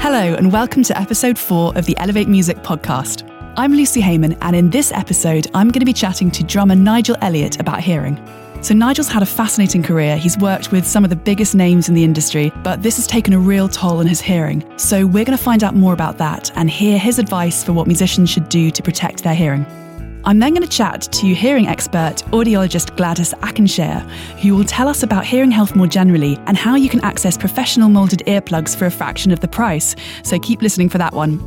Hello, and welcome to episode four of the Elevate Music podcast. I'm Lucy Heyman, and in this episode, I'm going to be chatting to drummer Nigel Elliott about hearing. So, Nigel's had a fascinating career. He's worked with some of the biggest names in the industry, but this has taken a real toll on his hearing. So, we're going to find out more about that and hear his advice for what musicians should do to protect their hearing. I'm then going to chat to hearing expert audiologist Gladys Akinseye, who will tell us about hearing health more generally and how you can access professional moulded earplugs for a fraction of the price. So keep listening for that one.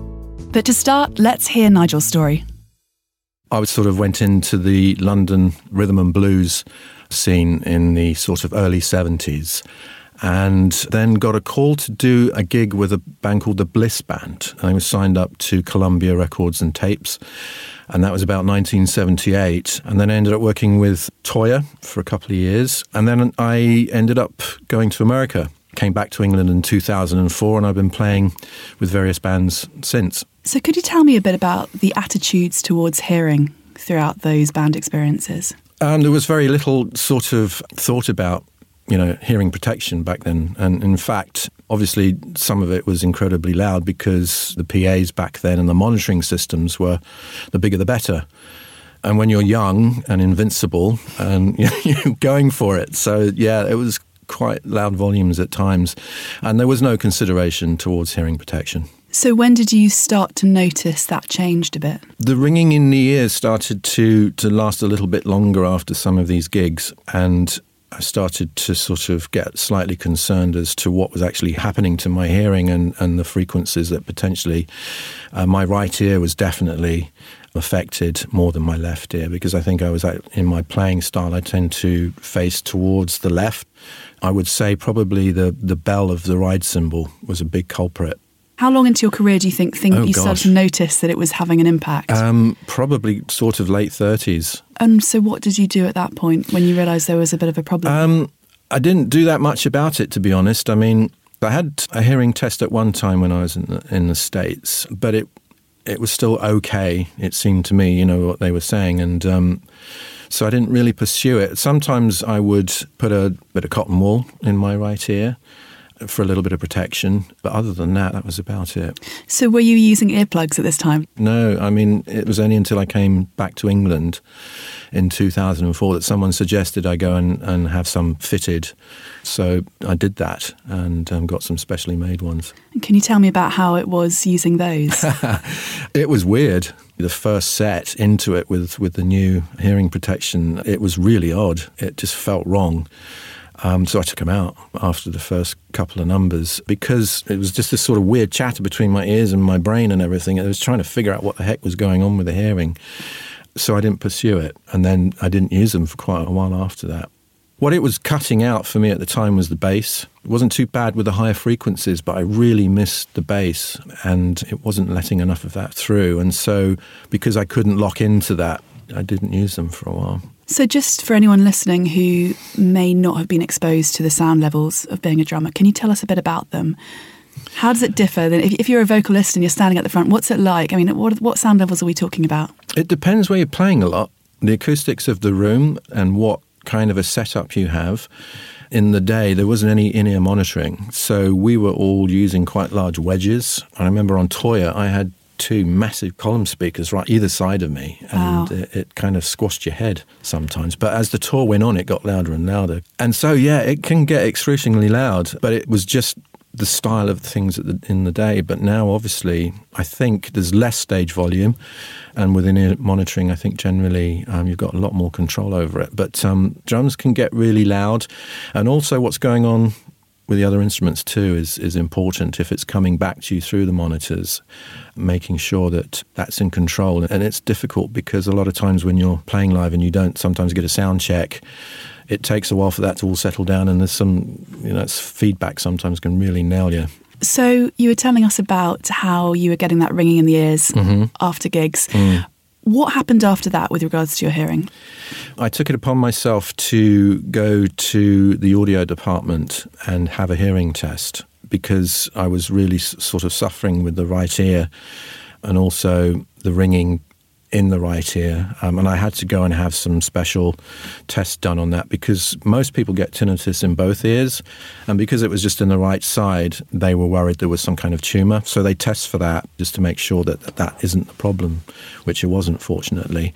But to start, let's hear Nigel's story. I sort of went into the London rhythm and blues scene in the sort of early 70s and then got a call to do a gig with a band called the Bliss Band. And I was signed up to Columbia Records and Tapes and that was about 1978. And then I ended up working with Toyah for a couple of years, and then I ended up going to America. Came back to England in 2004, and I've been playing with various bands since. So, could you tell me a bit about the attitudes towards hearing throughout those band experiences? Um, there was very little sort of thought about you know, hearing protection back then. And in fact, obviously, some of it was incredibly loud because the PAs back then and the monitoring systems were the bigger the better. And when you're young and invincible and you're going for it. So, yeah, it was quite loud volumes at times. And there was no consideration towards hearing protection. So, when did you start to notice that changed a bit? The ringing in the ears started to, to last a little bit longer after some of these gigs. And I started to sort of get slightly concerned as to what was actually happening to my hearing and, and the frequencies that potentially uh, my right ear was definitely affected more than my left ear because I think I was in my playing style, I tend to face towards the left. I would say probably the, the bell of the ride cymbal was a big culprit. How long into your career do you think, think oh, you gosh. started to notice that it was having an impact? Um, probably sort of late 30s. And so, what did you do at that point when you realised there was a bit of a problem? Um, I didn't do that much about it, to be honest. I mean, I had a hearing test at one time when I was in the, in the States, but it it was still okay, it seemed to me, you know, what they were saying. And um, so I didn't really pursue it. Sometimes I would put a bit of cotton wool in my right ear for a little bit of protection. But other than that, that was about it. So, were you using earplugs at this time? No, I mean, it was only until I came back to England in 2004 that someone suggested I go and, and have some fitted. So, I did that and um, got some specially made ones. Can you tell me about how it was using those? it was weird. The first set into it with, with the new hearing protection, it was really odd. It just felt wrong. Um, so I took him out after the first couple of numbers because it was just this sort of weird chatter between my ears and my brain and everything. I was trying to figure out what the heck was going on with the hearing. So I didn't pursue it. And then I didn't use them for quite a while after that. What it was cutting out for me at the time was the bass. It wasn't too bad with the higher frequencies, but I really missed the bass and it wasn't letting enough of that through. And so because I couldn't lock into that, I didn't use them for a while. So, just for anyone listening who may not have been exposed to the sound levels of being a drummer, can you tell us a bit about them? How does it differ? If, if you're a vocalist and you're standing at the front, what's it like? I mean, what, what sound levels are we talking about? It depends where you're playing a lot. The acoustics of the room and what kind of a setup you have. In the day, there wasn't any in ear monitoring. So we were all using quite large wedges. I remember on Toyah, I had two massive column speakers right either side of me, and wow. it, it, kind of squashed your head sometimes. But as the tour went on, it got louder and louder. And so, yeah, it can get excruciatingly loud, but it was just the style of things the, in the day. But now, obviously, I think there's less stage volume, and within monitoring, I think generally um, you've got a lot more control over it. But um, drums can get really loud, and also what's going on with the other instruments too is is important if it's coming back to you through the monitors making sure that that's in control and it's difficult because a lot of times when you're playing live and you don't sometimes get a sound check it takes a while for that to all settle down and there's some you know feedback sometimes can really nail you so you were telling us about how you were getting that ringing in the ears mm-hmm. after gigs mm. What happened after that with regards to your hearing? I took it upon myself to go to the audio department and have a hearing test because I was really sort of suffering with the right ear and also the ringing in the right ear. Um, and I had to go and have some special tests done on that because most people get tinnitus in both ears. And because it was just in the right side, they were worried there was some kind of tumor. So they test for that just to make sure that that, that isn't the problem, which it wasn't, fortunately.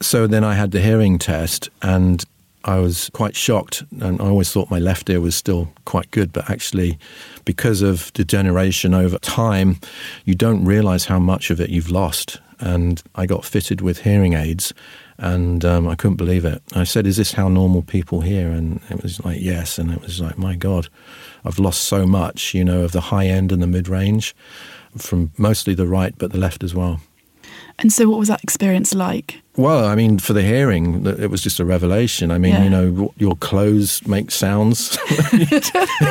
So then I had the hearing test and I was quite shocked, and I always thought my left ear was still quite good, but actually, because of degeneration over time, you don't realize how much of it you've lost. And I got fitted with hearing aids, and um, I couldn't believe it. I said, Is this how normal people hear? And it was like, Yes. And it was like, My God, I've lost so much, you know, of the high end and the mid range from mostly the right, but the left as well. And so, what was that experience like? Well, I mean, for the hearing, it was just a revelation. I mean, Yeah. you know, your clothes make sounds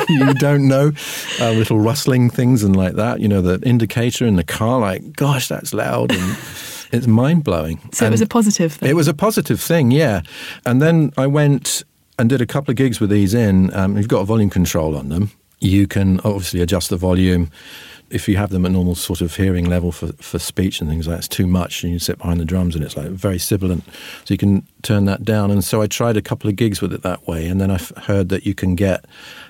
you don't know, uh, little rustling things and like that. You know, the indicator in the car, like, gosh, that's loud, and it's mind blowing. So, it was a positive thing. It was a positive thing, yeah. And then I went and did a couple of gigs with these in. Um, you've got a volume control on them. You can obviously adjust the volume. If you have them at normal sort of hearing level for, for speech and things like that, it's too much, and you sit behind the drums and it's like very sibilant. So you can turn that down. And so I tried a couple of gigs with it that way. And then I heard that you can get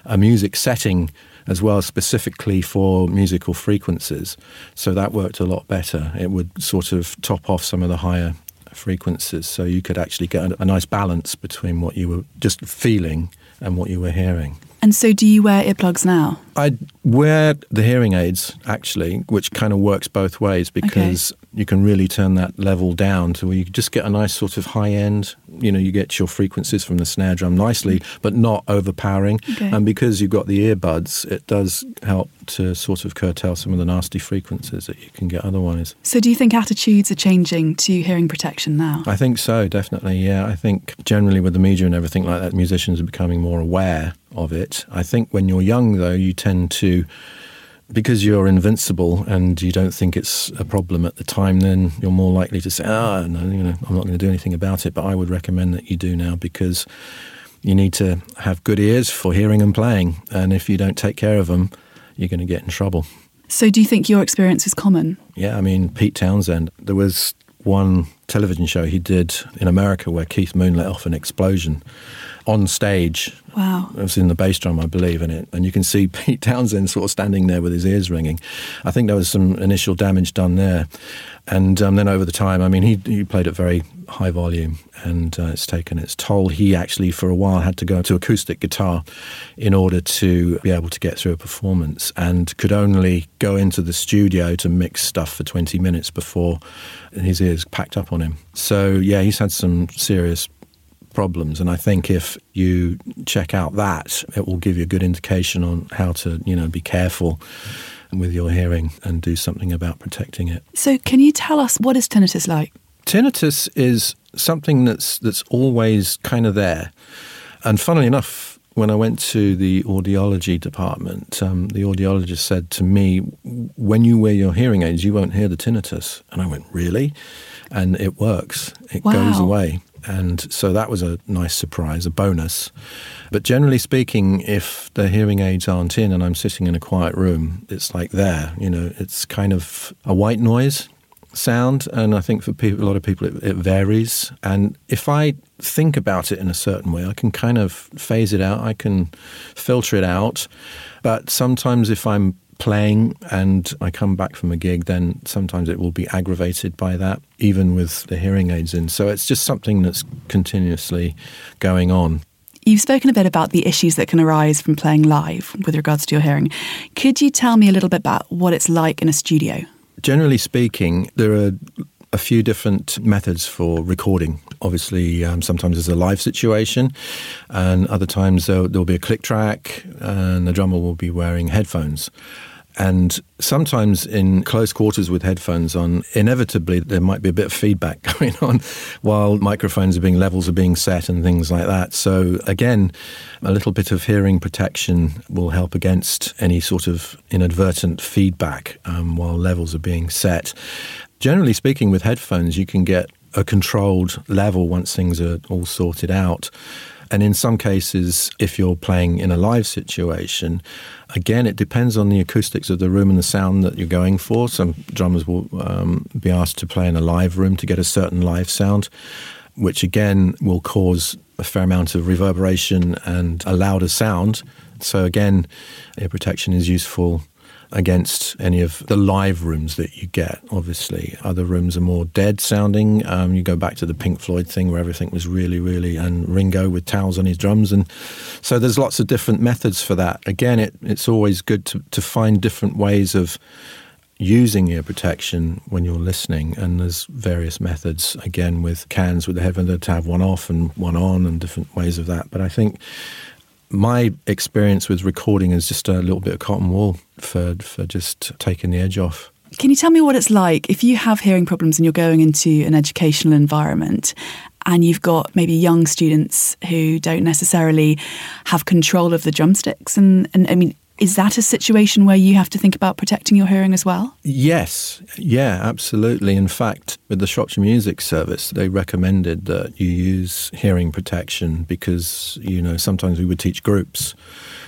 a music setting as well specifically for musical frequencies. So that worked a lot better. It would sort of top off some of the higher frequencies. So you could actually get a, a nice balance between what you were just feeling and what you were hearing. And so, do you wear earplugs now? I wear the hearing aids actually, which kind of works both ways because you can really turn that level down to where you just get a nice sort of high end. You know, you get your frequencies from the snare drum nicely, but not overpowering. Okay. And because you've got the earbuds, it does help to sort of curtail some of the nasty frequencies that you can get otherwise. So, do you think attitudes are changing to hearing protection now? I think so, definitely. Yeah, I think generally with the media and everything like that, musicians are becoming more aware of it. I think when you're young, though, you tend to, because you're invincible and you don't think it's a problem at the time, then you're more likely to say, "Ah, no, you know, I'm not going to do anything about it." But I would recommend that you do now because you need to have good ears for hearing and playing, and if you don't take care of them, you're going to get in trouble. So, do you think your experience is common? Yeah, I mean, Pete Townshend, there was one television show he did in America where Keith Moon let off an explosion on stage. Wow. It was in the bass drum, I believe, in it. And you can see Pete Townshend sort of standing there with his ears ringing. I think there was some initial damage done there. And um, then over the time, I mean, he, he played at very high volume and uh, it's taken its toll. He actually, for a while, had to go to acoustic guitar in order to be able to get through a performance and could only go into the studio to mix stuff for 20 minutes before his ears packed up on him. So, yeah, he's had some serious problems and I think if you check out that it will give you a good indication on how to you know be careful with your hearing and do something about protecting it So, can you tell us what is tinnitus like? tinnitus is something that's that's always kind of there and funnily enough when I went to the audiology department, um, the audiologist said to me, "When you wear your hearing aids, you won't hear the tinnitus." And I went, "Really?" And it works; it goes away. And so that was a nice surprise, a bonus. But generally speaking, if the hearing aids aren't in and I'm sitting in a quiet room, it's like there. You know, it's kind of a white noise sound, and I think for people, a lot of people, it, it varies. And if I think about it in a certain way, I can kind of phase it out. I can filter it out. But sometimes, if I'm playing and I come back from a gig, then sometimes it will be aggravated by that, even with the hearing aids in. So it's just something that's continuously going on. You've spoken a bit about the issues that can arise from playing live with regards to your hearing. Could you tell me a little bit about what it's like in a studio? Generally speaking, there are a few different methods for recording. Obviously, um, sometimes there's a live situation, and other times there'll, there'll be a click track, and the drummer will be wearing headphones. And sometimes in close quarters with headphones on, inevitably there might be a bit of feedback going on while microphones are being, levels are being set and things like that. So again, a little bit of hearing protection will help against any sort of inadvertent feedback um, while levels are being set. Generally speaking, with headphones, you can get a controlled level once things are all sorted out. And in some cases, if you're playing in a live situation, again, it depends on the acoustics of the room and the sound that you're going for. Some drummers will um, be asked to play in a live room to get a certain live sound, which again will cause a fair amount of reverberation and a louder sound. So, again, ear protection is useful against any of the live rooms that you get, obviously. Other rooms are more dead sounding. Um, you go back to the Pink Floyd thing where everything was really, really, and Ringo with towels on his drums. And so there's lots of different methods for that. Again, it, it's always good to, to find different ways of using ear protection when you're listening. And there's various methods, again, with cans with the headphone to have one off and one on and different ways of that. But I think my experience with recording is just a little bit of cotton wool for, for just taking the edge off. Can you tell me what it's like if you have hearing problems and you're going into an educational environment and you've got maybe young students who don't necessarily have control of the drumsticks? And, and I mean, is that a situation where you have to think about protecting your hearing as well? Yes, yeah, absolutely. In fact, with the Shropshire Music Service, they recommended that you use hearing protection because, you know, sometimes we would teach groups.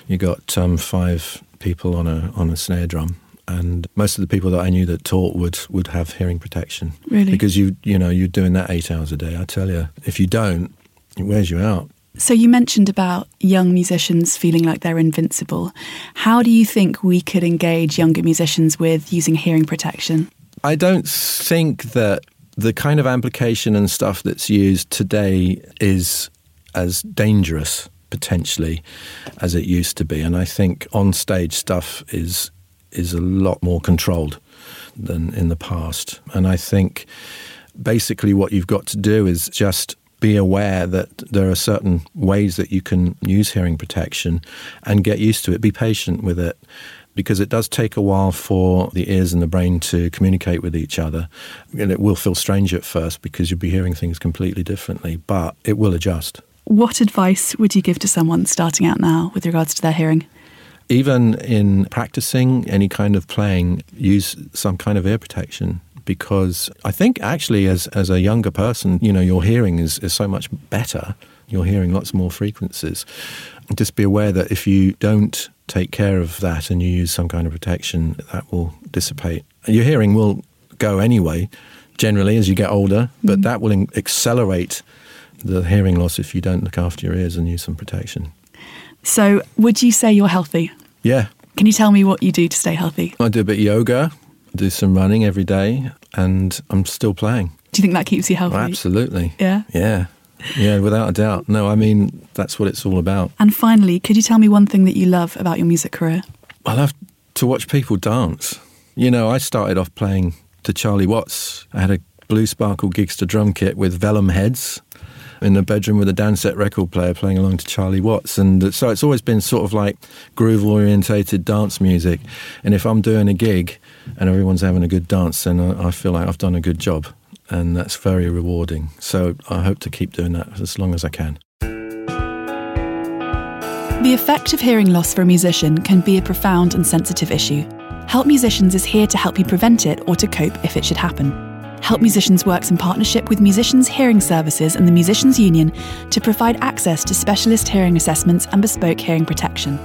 You got um, five people on a on a snare drum and most of the people that I knew that taught would would have hearing protection. Really? Because you you know, you're doing that 8 hours a day. I tell you, if you don't, it wears you out. So, you mentioned about young musicians feeling like they're invincible. How do you think we could engage younger musicians with using hearing protection? I don't think that the kind of amplification and stuff that's used today is as dangerous potentially as it used to be and i think on stage stuff is is a lot more controlled than in the past and i think basically what you've got to do is just be aware that there are certain ways that you can use hearing protection and get used to it. Be patient with it because it does take a while for the ears and the brain to communicate with each other. And it will feel strange at first because you'll be hearing things completely differently, but it will adjust. What advice would you give to someone starting out now with regards to their hearing? Even in practicing any kind of playing, use some kind of ear protection because I think actually as, as a younger person, you know, your hearing is, is so much better. You're hearing lots more frequencies. Just be aware that if you don't take care of that and you use some kind of protection, that will dissipate. Your hearing will go anyway, generally, as you get older, but mm. that will accelerate the hearing loss if you don't look after your ears and use some protection. So, would you say you're healthy? Yeah. Can you tell me what you do to stay healthy? I do a bit of yoga do some running every day, and I'm still playing. Do you think that keeps you healthy? Oh, absolutely. Yeah. Yeah. Yeah, without a doubt. No, I mean, that's what it's all about. And finally, could you tell me one thing that you love about your music career? I love to watch people dance. You know, I started off playing to Charlie Watts. I had a Blue Sparkle Gigster drum kit with vellum heads in the bedroom with a Dansette record player playing along to Charlie Watts. And uh, so it's always been sort of like groove orientated dance music. And if I'm doing a gig and everyone's having a good dance, then I feel like I've done a good job. And that's very rewarding. So I hope to keep doing that as long as I can. The effect of hearing loss for a musician can be a profound and sensitive issue. Help Musicians is here to help you prevent it or to cope if it should happen. Help Musicians works in partnership with Musicians Hearing Services and the Musicians Union to provide access to specialist hearing assessments and bespoke hearing protection.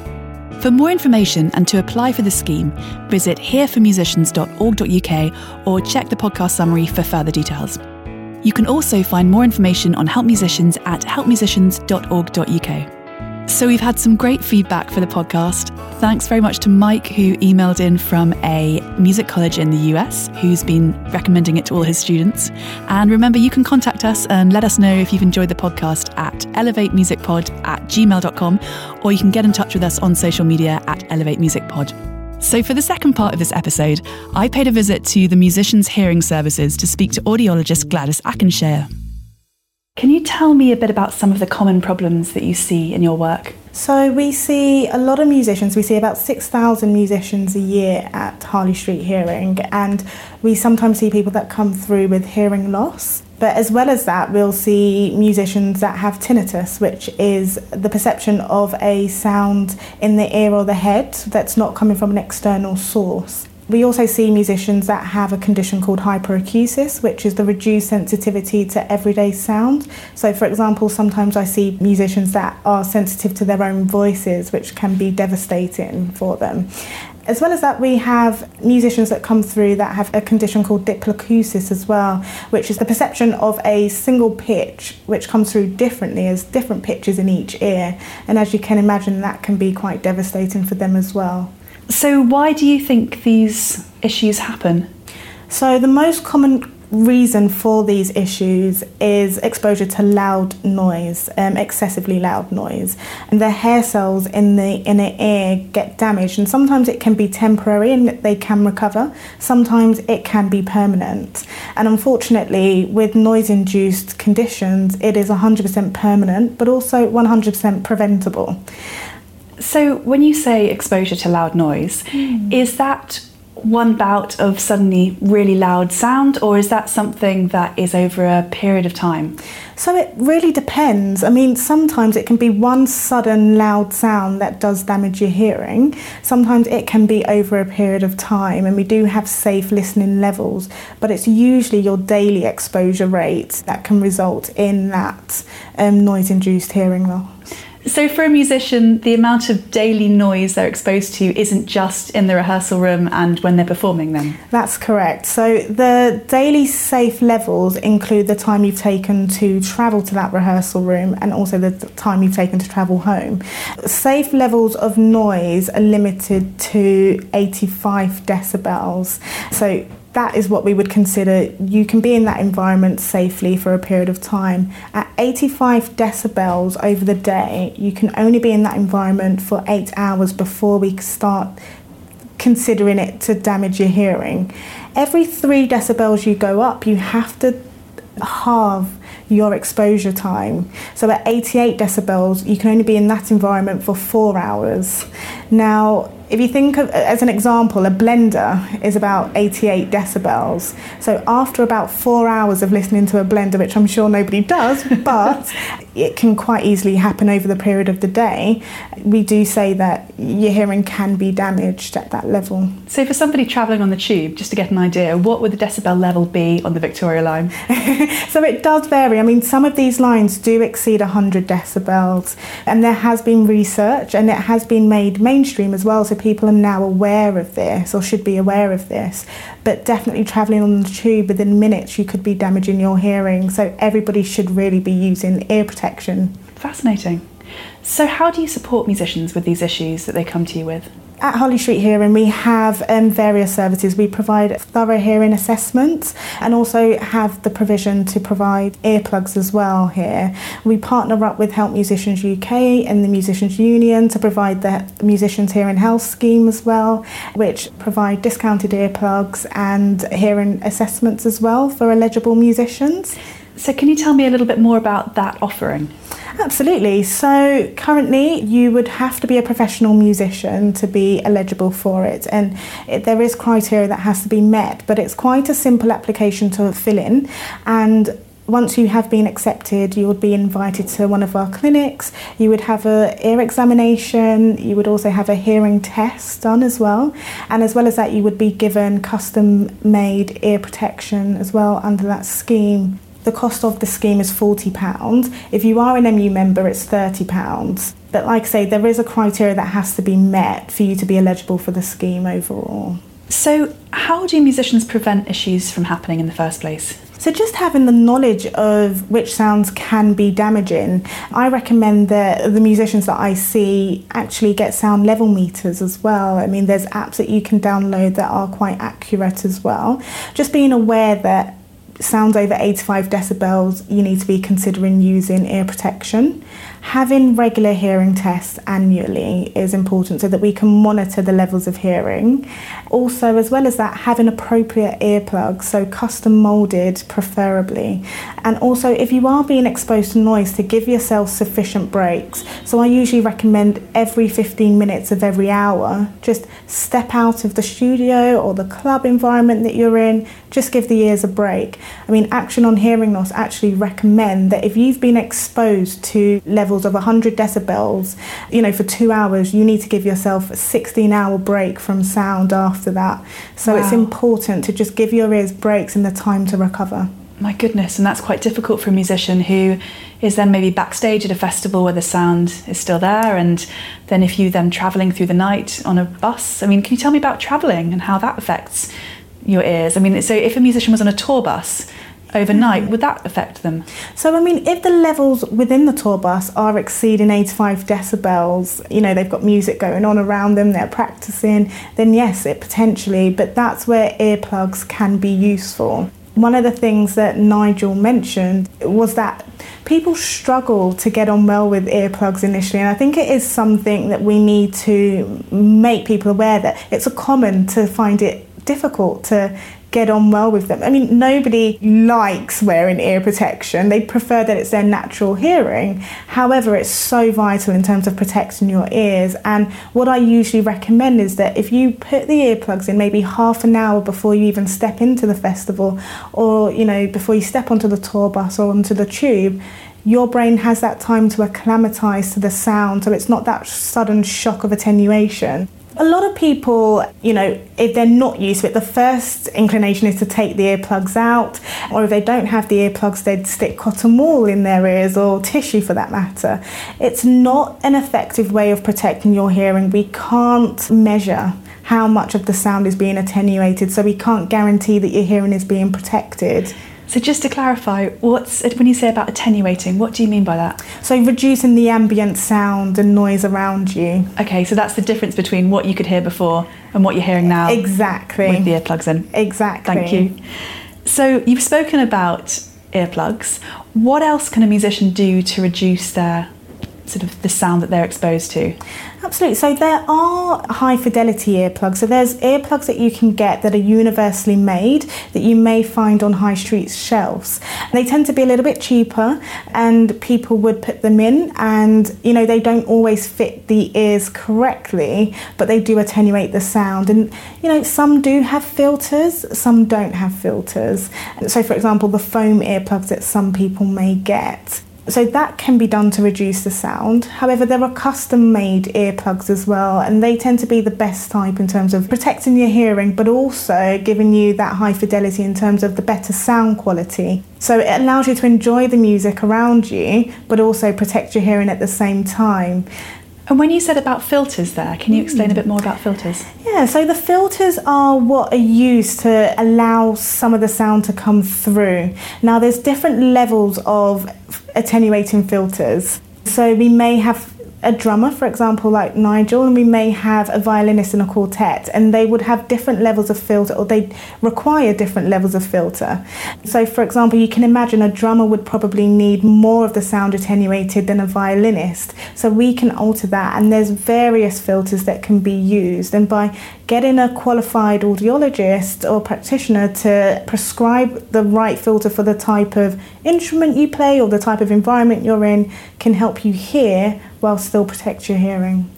For more information and to apply for the scheme, visit hearformusicians.org.uk or check the podcast summary for further details. You can also find more information on Help Musicians at helpmusicians.org.uk. So, we've had some great feedback for the podcast. Thanks very much to Mike, who emailed in from a music college in the US, who's been recommending it to all his students. And remember, you can contact us and let us know if you've enjoyed the podcast at elevatemusicpod at gmail.com, or you can get in touch with us on social media at elevatemusicpod. So, for the second part of this episode, I paid a visit to the Musicians Hearing Services to speak to audiologist Gladys Akinseye. Can you tell me a bit about some of the common problems that you see in your work? So, we see a lot of musicians, we see about 6,000 musicians a year at Harley Street Hearing, and we sometimes see people that come through with hearing loss. But as well as that, we'll see musicians that have tinnitus, which is the perception of a sound in the ear or the head that's not coming from an external source. We also see musicians that have a condition called hyperacusis, which is the reduced sensitivity to everyday sound. So, for example, sometimes I see musicians that are sensitive to their own voices, which can be devastating for them. As well as that, we have musicians that come through that have a condition called diploacusis as well, which is the perception of a single pitch which comes through differently as different pitches in each ear. And as you can imagine, that can be quite devastating for them as well. So, why do you think these issues happen? So, the most common reason for these issues is exposure to loud noise, um, excessively loud noise. And the hair cells in the inner ear get damaged, and sometimes it can be temporary and they can recover, sometimes it can be permanent. And unfortunately, with noise induced conditions, it is 100% permanent but also 100% preventable. So, when you say exposure to loud noise, mm. is that one bout of suddenly really loud sound, or is that something that is over a period of time? So it really depends. I mean, sometimes it can be one sudden loud sound that does damage your hearing. Sometimes it can be over a period of time, and we do have safe listening levels, but it's usually your daily exposure rate that can result in that um, noise induced hearing loss. So, for a musician, the amount of daily noise they're exposed to isn't just in the rehearsal room and when they're performing them? That's correct. So, the daily safe levels include the time you've taken to travel to that rehearsal room and also the time you've taken to travel home. Safe levels of noise are limited to 85 decibels. So, that is what we would consider you can be in that environment safely for a period of time. At 85 decibels over the day, you can only be in that environment for eight hours before we start considering it to damage your hearing. Every three decibels you go up, you have to halve your exposure time. So at 88 decibels, you can only be in that environment for four hours. Now, if you think of, as an example, a blender is about 88 decibels. So after about four hours of listening to a blender, which I'm sure nobody does, but it can quite easily happen over the period of the day, we do say that your hearing can be damaged at that level. So for somebody travelling on the tube, just to get an idea, what would the decibel level be on the Victoria line? so it does vary. I mean, some of these lines do exceed 100 decibels, and there has been research and it has been made mainstream as well. So people are now aware of this or should be aware of this. But definitely travelling on the tube within minutes, you could be damaging your hearing. So everybody should really be using ear protection. Fascinating. So, how do you support musicians with these issues that they come to you with? At Harley Street Hearing, we have um, various services. We provide thorough hearing assessments and also have the provision to provide earplugs as well here. We partner up with Help Musicians UK and the Musicians Union to provide the Musicians Hearing Health Scheme as well, which provide discounted earplugs and hearing assessments as well for eligible musicians. So, can you tell me a little bit more about that offering? Absolutely. So, currently, you would have to be a professional musician to be eligible for it, and it, there is criteria that has to be met, but it's quite a simple application to fill in. And once you have been accepted, you would be invited to one of our clinics. You would have a ear examination. You would also have a hearing test done as well, and as well as that, you would be given custom-made ear protection as well under that scheme the cost of the scheme is £40. If you are an MU member, it's £30. But like I say, there is a criteria that has to be met for you to be eligible for the scheme overall. So, how do musicians prevent issues from happening in the first place? So, just having the knowledge of which sounds can be damaging, I recommend that the musicians that I see actually get sound level meters as well. I mean, there's apps that you can download that are quite accurate as well. Just being aware that sounds over 85 decibels, you need to be considering using ear protection. Having regular hearing tests annually is important so that we can monitor the levels of hearing. Also, as well as that, having appropriate earplugs, so custom moulded preferably. And also, if you are being exposed to noise, to give yourself sufficient breaks. So, I usually recommend every 15 minutes of every hour, just step out of the studio or the club environment that you're in, just give the ears a break. I mean, Action on Hearing Loss actually recommend that if you've been exposed to levels levels of 100 decibels, you know, for two hours, you need to give yourself a 16 hour break from sound after that. So wow. it's important to just give your ears breaks and the time to recover. My goodness, and that's quite difficult for a musician who is then maybe backstage at a festival where the sound is still there, and then if you then travelling through the night on a bus. I mean, can you tell me about travelling and how that affects your ears? I mean, so if a musician was on a tour bus, overnight, would that affect them? So, I mean, if the levels within the tour bus are exceeding 85 decibels, you know, they've got music going on around them, they're practicing, then yes, it potentially, but that's where earplugs can be useful. One of the things that Nigel mentioned was that people struggle to get on well with earplugs initially, and I think it is something that we need to make people aware that it's a common to find it difficult to get on well with them. I mean, nobody likes wearing ear protection. They prefer that it's their natural hearing. However, it's so vital in terms of protecting your ears. And what I usually recommend is that if you put the earplugs in maybe half an hour before you even step into the festival or, you know, before you step onto the tour bus or onto the tube, your brain has that time to acclimatise to the sound, so it's not that sudden shock of attenuation. A lot of people, you know, if they're not used to it, the first inclination is to take the earplugs out, or if they don't have the earplugs, they'd stick cotton wool in their ears or tissue for that matter. It's not an effective way of protecting your hearing. We can't measure how much of the sound is being attenuated, so we can't guarantee that your hearing is being protected. So just to clarify, what's when you say about attenuating, what do you mean by that? So reducing the ambient sound and noise around you. Okay, so that's the difference between what you could hear before and what you're hearing now. Exactly. With the earplugs in. Exactly. Thank you. So you've spoken about earplugs. What else can a musician do to reduce their sort of the sound that they're exposed to? Absolutely. So there are high fidelity earplugs. So there's earplugs that you can get that are universally made that you may find on high street shelves. They tend to be a little bit cheaper and people would put them in and you know they don't always fit the ears correctly, but they do attenuate the sound. And you know some do have filters, some don't have filters. So for example, the foam earplugs that some people may get so that can be done to reduce the sound. However, there are custom made earplugs as well, and they tend to be the best type in terms of protecting your hearing, but also giving you that high fidelity in terms of the better sound quality. So it allows you to enjoy the music around you, but also protect your hearing at the same time. And when you said about filters there, can you hmm. explain a bit more about filters? Yeah, so the filters are what are used to allow some of the sound to come through. Now, there's different levels of attenuating filters. So we may have a drummer, for example, like Nigel, and we may have a violinist in a quartet, and they would have different levels of filter, or they require different levels of filter. So, for example, you can imagine a drummer would probably need more of the sound attenuated than a violinist. So, we can alter that, and there's various filters that can be used. And by getting a qualified audiologist or practitioner to prescribe the right filter for the type of instrument you play or the type of environment you're in can help you hear while still protect your hearing.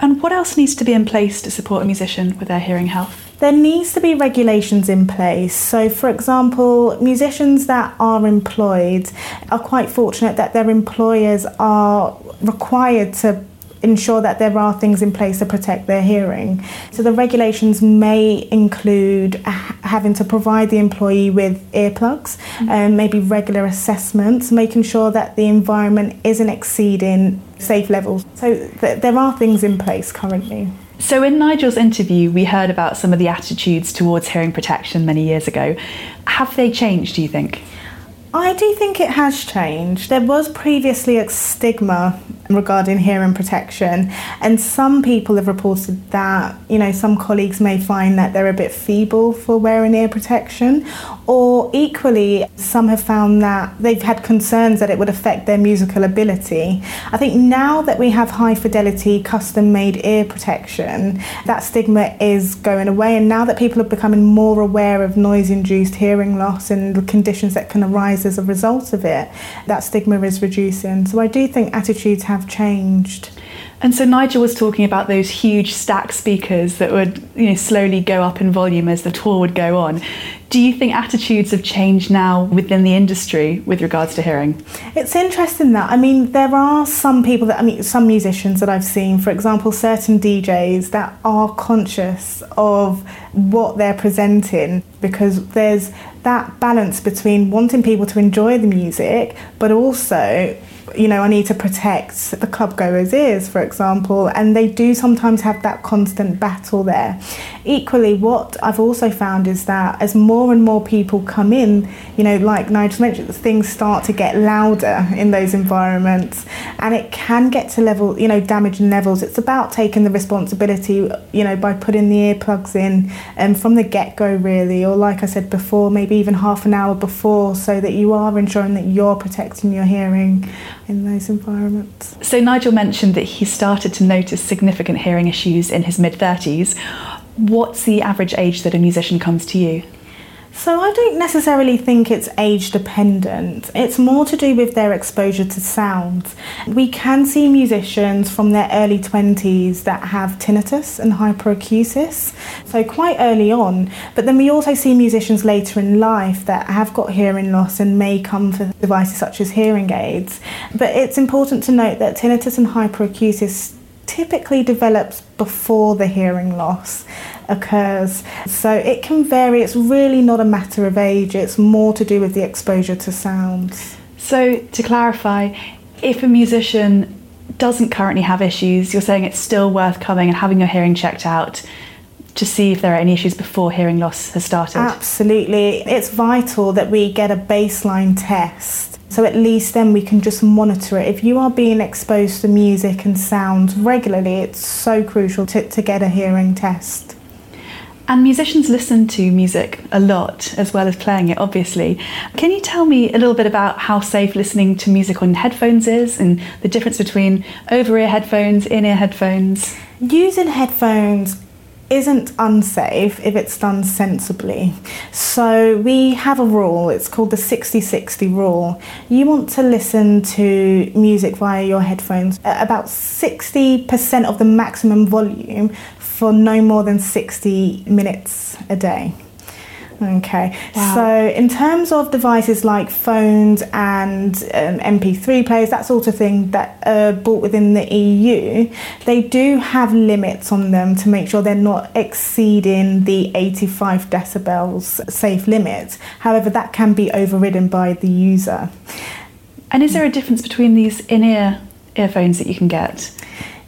And what else needs to be in place to support a musician with their hearing health? There needs to be regulations in place. So, for example, musicians that are employed are quite fortunate that their employers are required to ensure that there are things in place to protect their hearing. So the regulations may include having to provide the employee with earplugs, mm-hmm. and um, maybe regular assessments, making sure that the environment isn't exceeding safe levels. So th- there are things in place currently. So, in Nigel's interview, we heard about some of the attitudes towards hearing protection many years ago. Have they changed, do you think? I do think it has changed. There was previously a stigma regarding hearing protection, and some people have reported that, you know, some colleagues may find that they're a bit feeble for wearing ear protection, or equally, some have found that they've had concerns that it would affect their musical ability. I think now that we have high fidelity, custom made ear protection, that stigma is going away, and now that people are becoming more aware of noise induced hearing loss and the conditions that can arise as a result of it, that stigma is reducing. So I do think attitudes have changed. And so Nigel was talking about those huge stack speakers that would you know, slowly go up in volume as the tour would go on. Do you think attitudes have changed now within the industry with regards to hearing? It's interesting that. I mean, there are some people that, I mean, some musicians that I've seen, for example, certain DJs that are conscious of what they're presenting because there's that balance between wanting people to enjoy the music but also you know, I need to protect the club goers' ears, for and they do sometimes have that constant battle there. Equally, what I've also found is that as more and more people come in, you know, like Nigel mentioned, things start to get louder in those environments, and it can get to level, you know, damaging levels. It's about taking the responsibility, you know, by putting the earplugs in um, from the get go, really, or like I said before, maybe even half an hour before, so that you are ensuring that you're protecting your hearing in those environments. So, Nigel mentioned that he started to notice significant hearing issues in his mid 30s. What's the average age that a musician comes to you? So I don't necessarily think it's age dependent. It's more to do with their exposure to sound. We can see musicians from their early 20s that have tinnitus and hyperacusis, so quite early on. But then we also see musicians later in life that have got hearing loss and may come for devices such as hearing aids. But it's important to note that tinnitus and hyperacusis typically develops before the hearing loss occurs. So it can vary. It's really not a matter of age, it's more to do with the exposure to sounds. So, to clarify, if a musician doesn't currently have issues, you're saying it's still worth coming and having your hearing checked out to see if there are any issues before hearing loss has started? Absolutely. It's vital that we get a baseline test so at least then we can just monitor it. If you are being exposed to music and sound regularly, it's so crucial to, to get a hearing test. And musicians listen to music a lot as well as playing it, obviously. Can you tell me a little bit about how safe listening to music on headphones is and the difference between over ear headphones, in ear headphones? Using headphones isn't unsafe if it's done sensibly. So we have a rule, it's called the 60 60 rule. You want to listen to music via your headphones at about 60% of the maximum volume for no more than 60 minutes a day. Okay, wow. so in terms of devices like phones and um, MP3 players, that sort of thing that are bought within the EU, they do have limits on them to make sure they're not exceeding the 85 decibels safe limit. However, that can be overridden by the user. And is there a difference between these in ear earphones that you can get?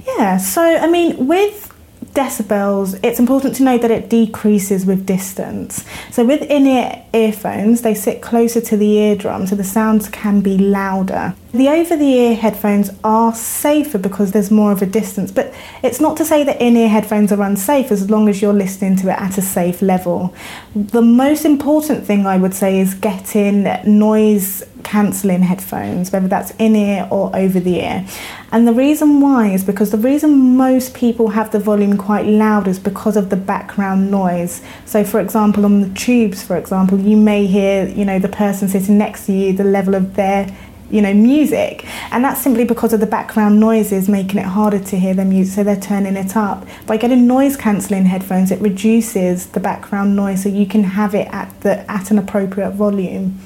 Yeah, so I mean, with decibels, it's important to note that it decreases with distance. So with in-ear earphones, they sit closer to the eardrum, so the sounds can be louder. The over-the-ear headphones are safer because there's more of a distance, but it's not to say that in-ear headphones are unsafe as long as you're listening to it at a safe level. The most important thing I would say is getting noise cancelling headphones, whether that's in ear or over the ear. And the reason why is because the reason most people have the volume quite loud is because of the background noise. So, for example, on the tubes, for example, you may hear, you know, the person sitting next to you, the level of their you know music and that's simply because of the background noises making it harder to hear their music so they're turning it up by getting noise cancelling headphones it reduces the background noise so you can have it at the at an appropriate volume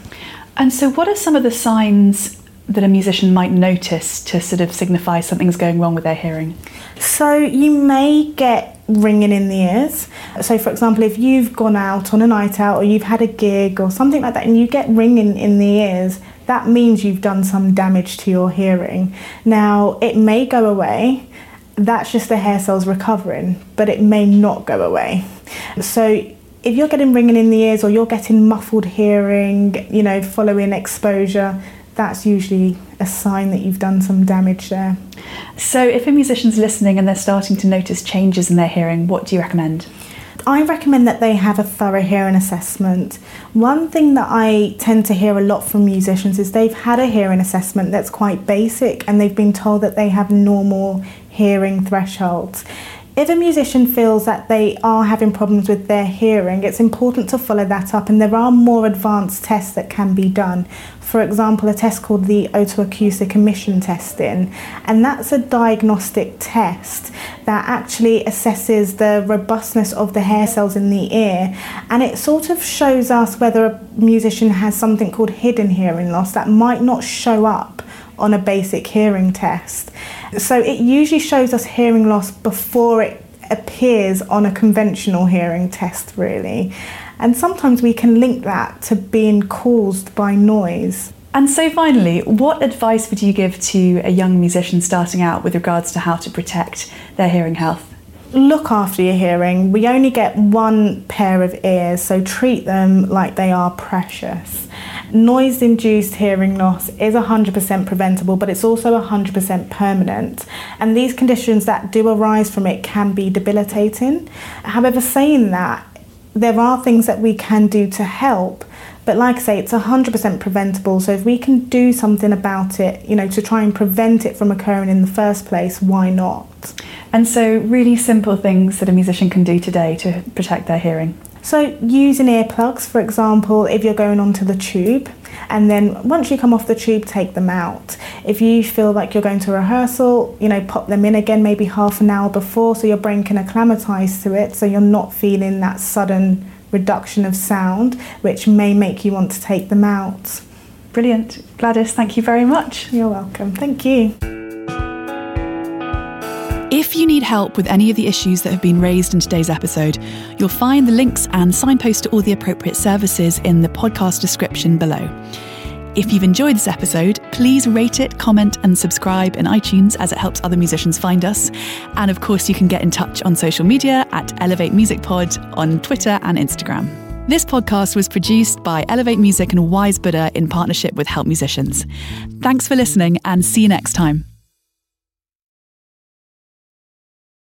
and so, what are some of the signs that a musician might notice to sort of signify something's going wrong with their hearing? So, you may get ringing in the ears. So, for example, if you've gone out on a night out or you've had a gig or something like that and you get ringing in the ears, that means you've done some damage to your hearing. Now, it may go away. That's just the hair cells recovering, but it may not go away. So, if you're getting ringing in the ears or you're getting muffled hearing, you know, following exposure, that's usually a sign that you've done some damage there. So, if a musician's listening and they're starting to notice changes in their hearing, what do you recommend? I recommend that they have a thorough hearing assessment. One thing that I tend to hear a lot from musicians is they've had a hearing assessment that's quite basic and they've been told that they have normal hearing thresholds. If a musician feels that they are having problems with their hearing, it's important to follow that up, and there are more advanced tests that can be done. for example, a test called the otoacoustic emission testing, and that's a diagnostic test that actually assesses the robustness of the hair cells in the ear, and it sort of shows us whether a musician has something called hidden hearing loss that might not show up on a basic hearing test. So it usually shows us hearing loss before it appears on a conventional hearing test, really. And sometimes we can link that to being caused by noise. And so, finally, what advice would you give to a young musician starting out with regards to how to protect their hearing health? Look after your hearing. We only get one pair of ears, so treat them like they are precious. Noise induced hearing loss is 100% preventable, but it's also 100% permanent. And these conditions that do arise from it can be debilitating. However, saying that, there are things that we can do to help. But like I say, it's 100% preventable. So if we can do something about it, you know, to try and prevent it from occurring in the first place, why not? And so, really simple things that a musician can do today to protect their hearing. So, using earplugs, for example, if you're going onto the tube, and then once you come off the tube, take them out. If you feel like you're going to rehearsal, you know, pop them in again maybe half an hour before so your brain can acclimatise to it so you're not feeling that sudden reduction of sound, which may make you want to take them out. Brilliant. Gladys, thank you very much. You're welcome. Thank you. If you need help with any of the issues that have been raised in today's episode, you'll find the links and signpost to all the appropriate services in the podcast description below. If you've enjoyed this episode, please rate it, comment, and subscribe in iTunes as it helps other musicians find us. And of course, you can get in touch on social media at Elevate Music Pod on Twitter and Instagram. This podcast was produced by Elevate Music and Wise Buddah in partnership with Help Musicians. Thanks for listening and see you next time.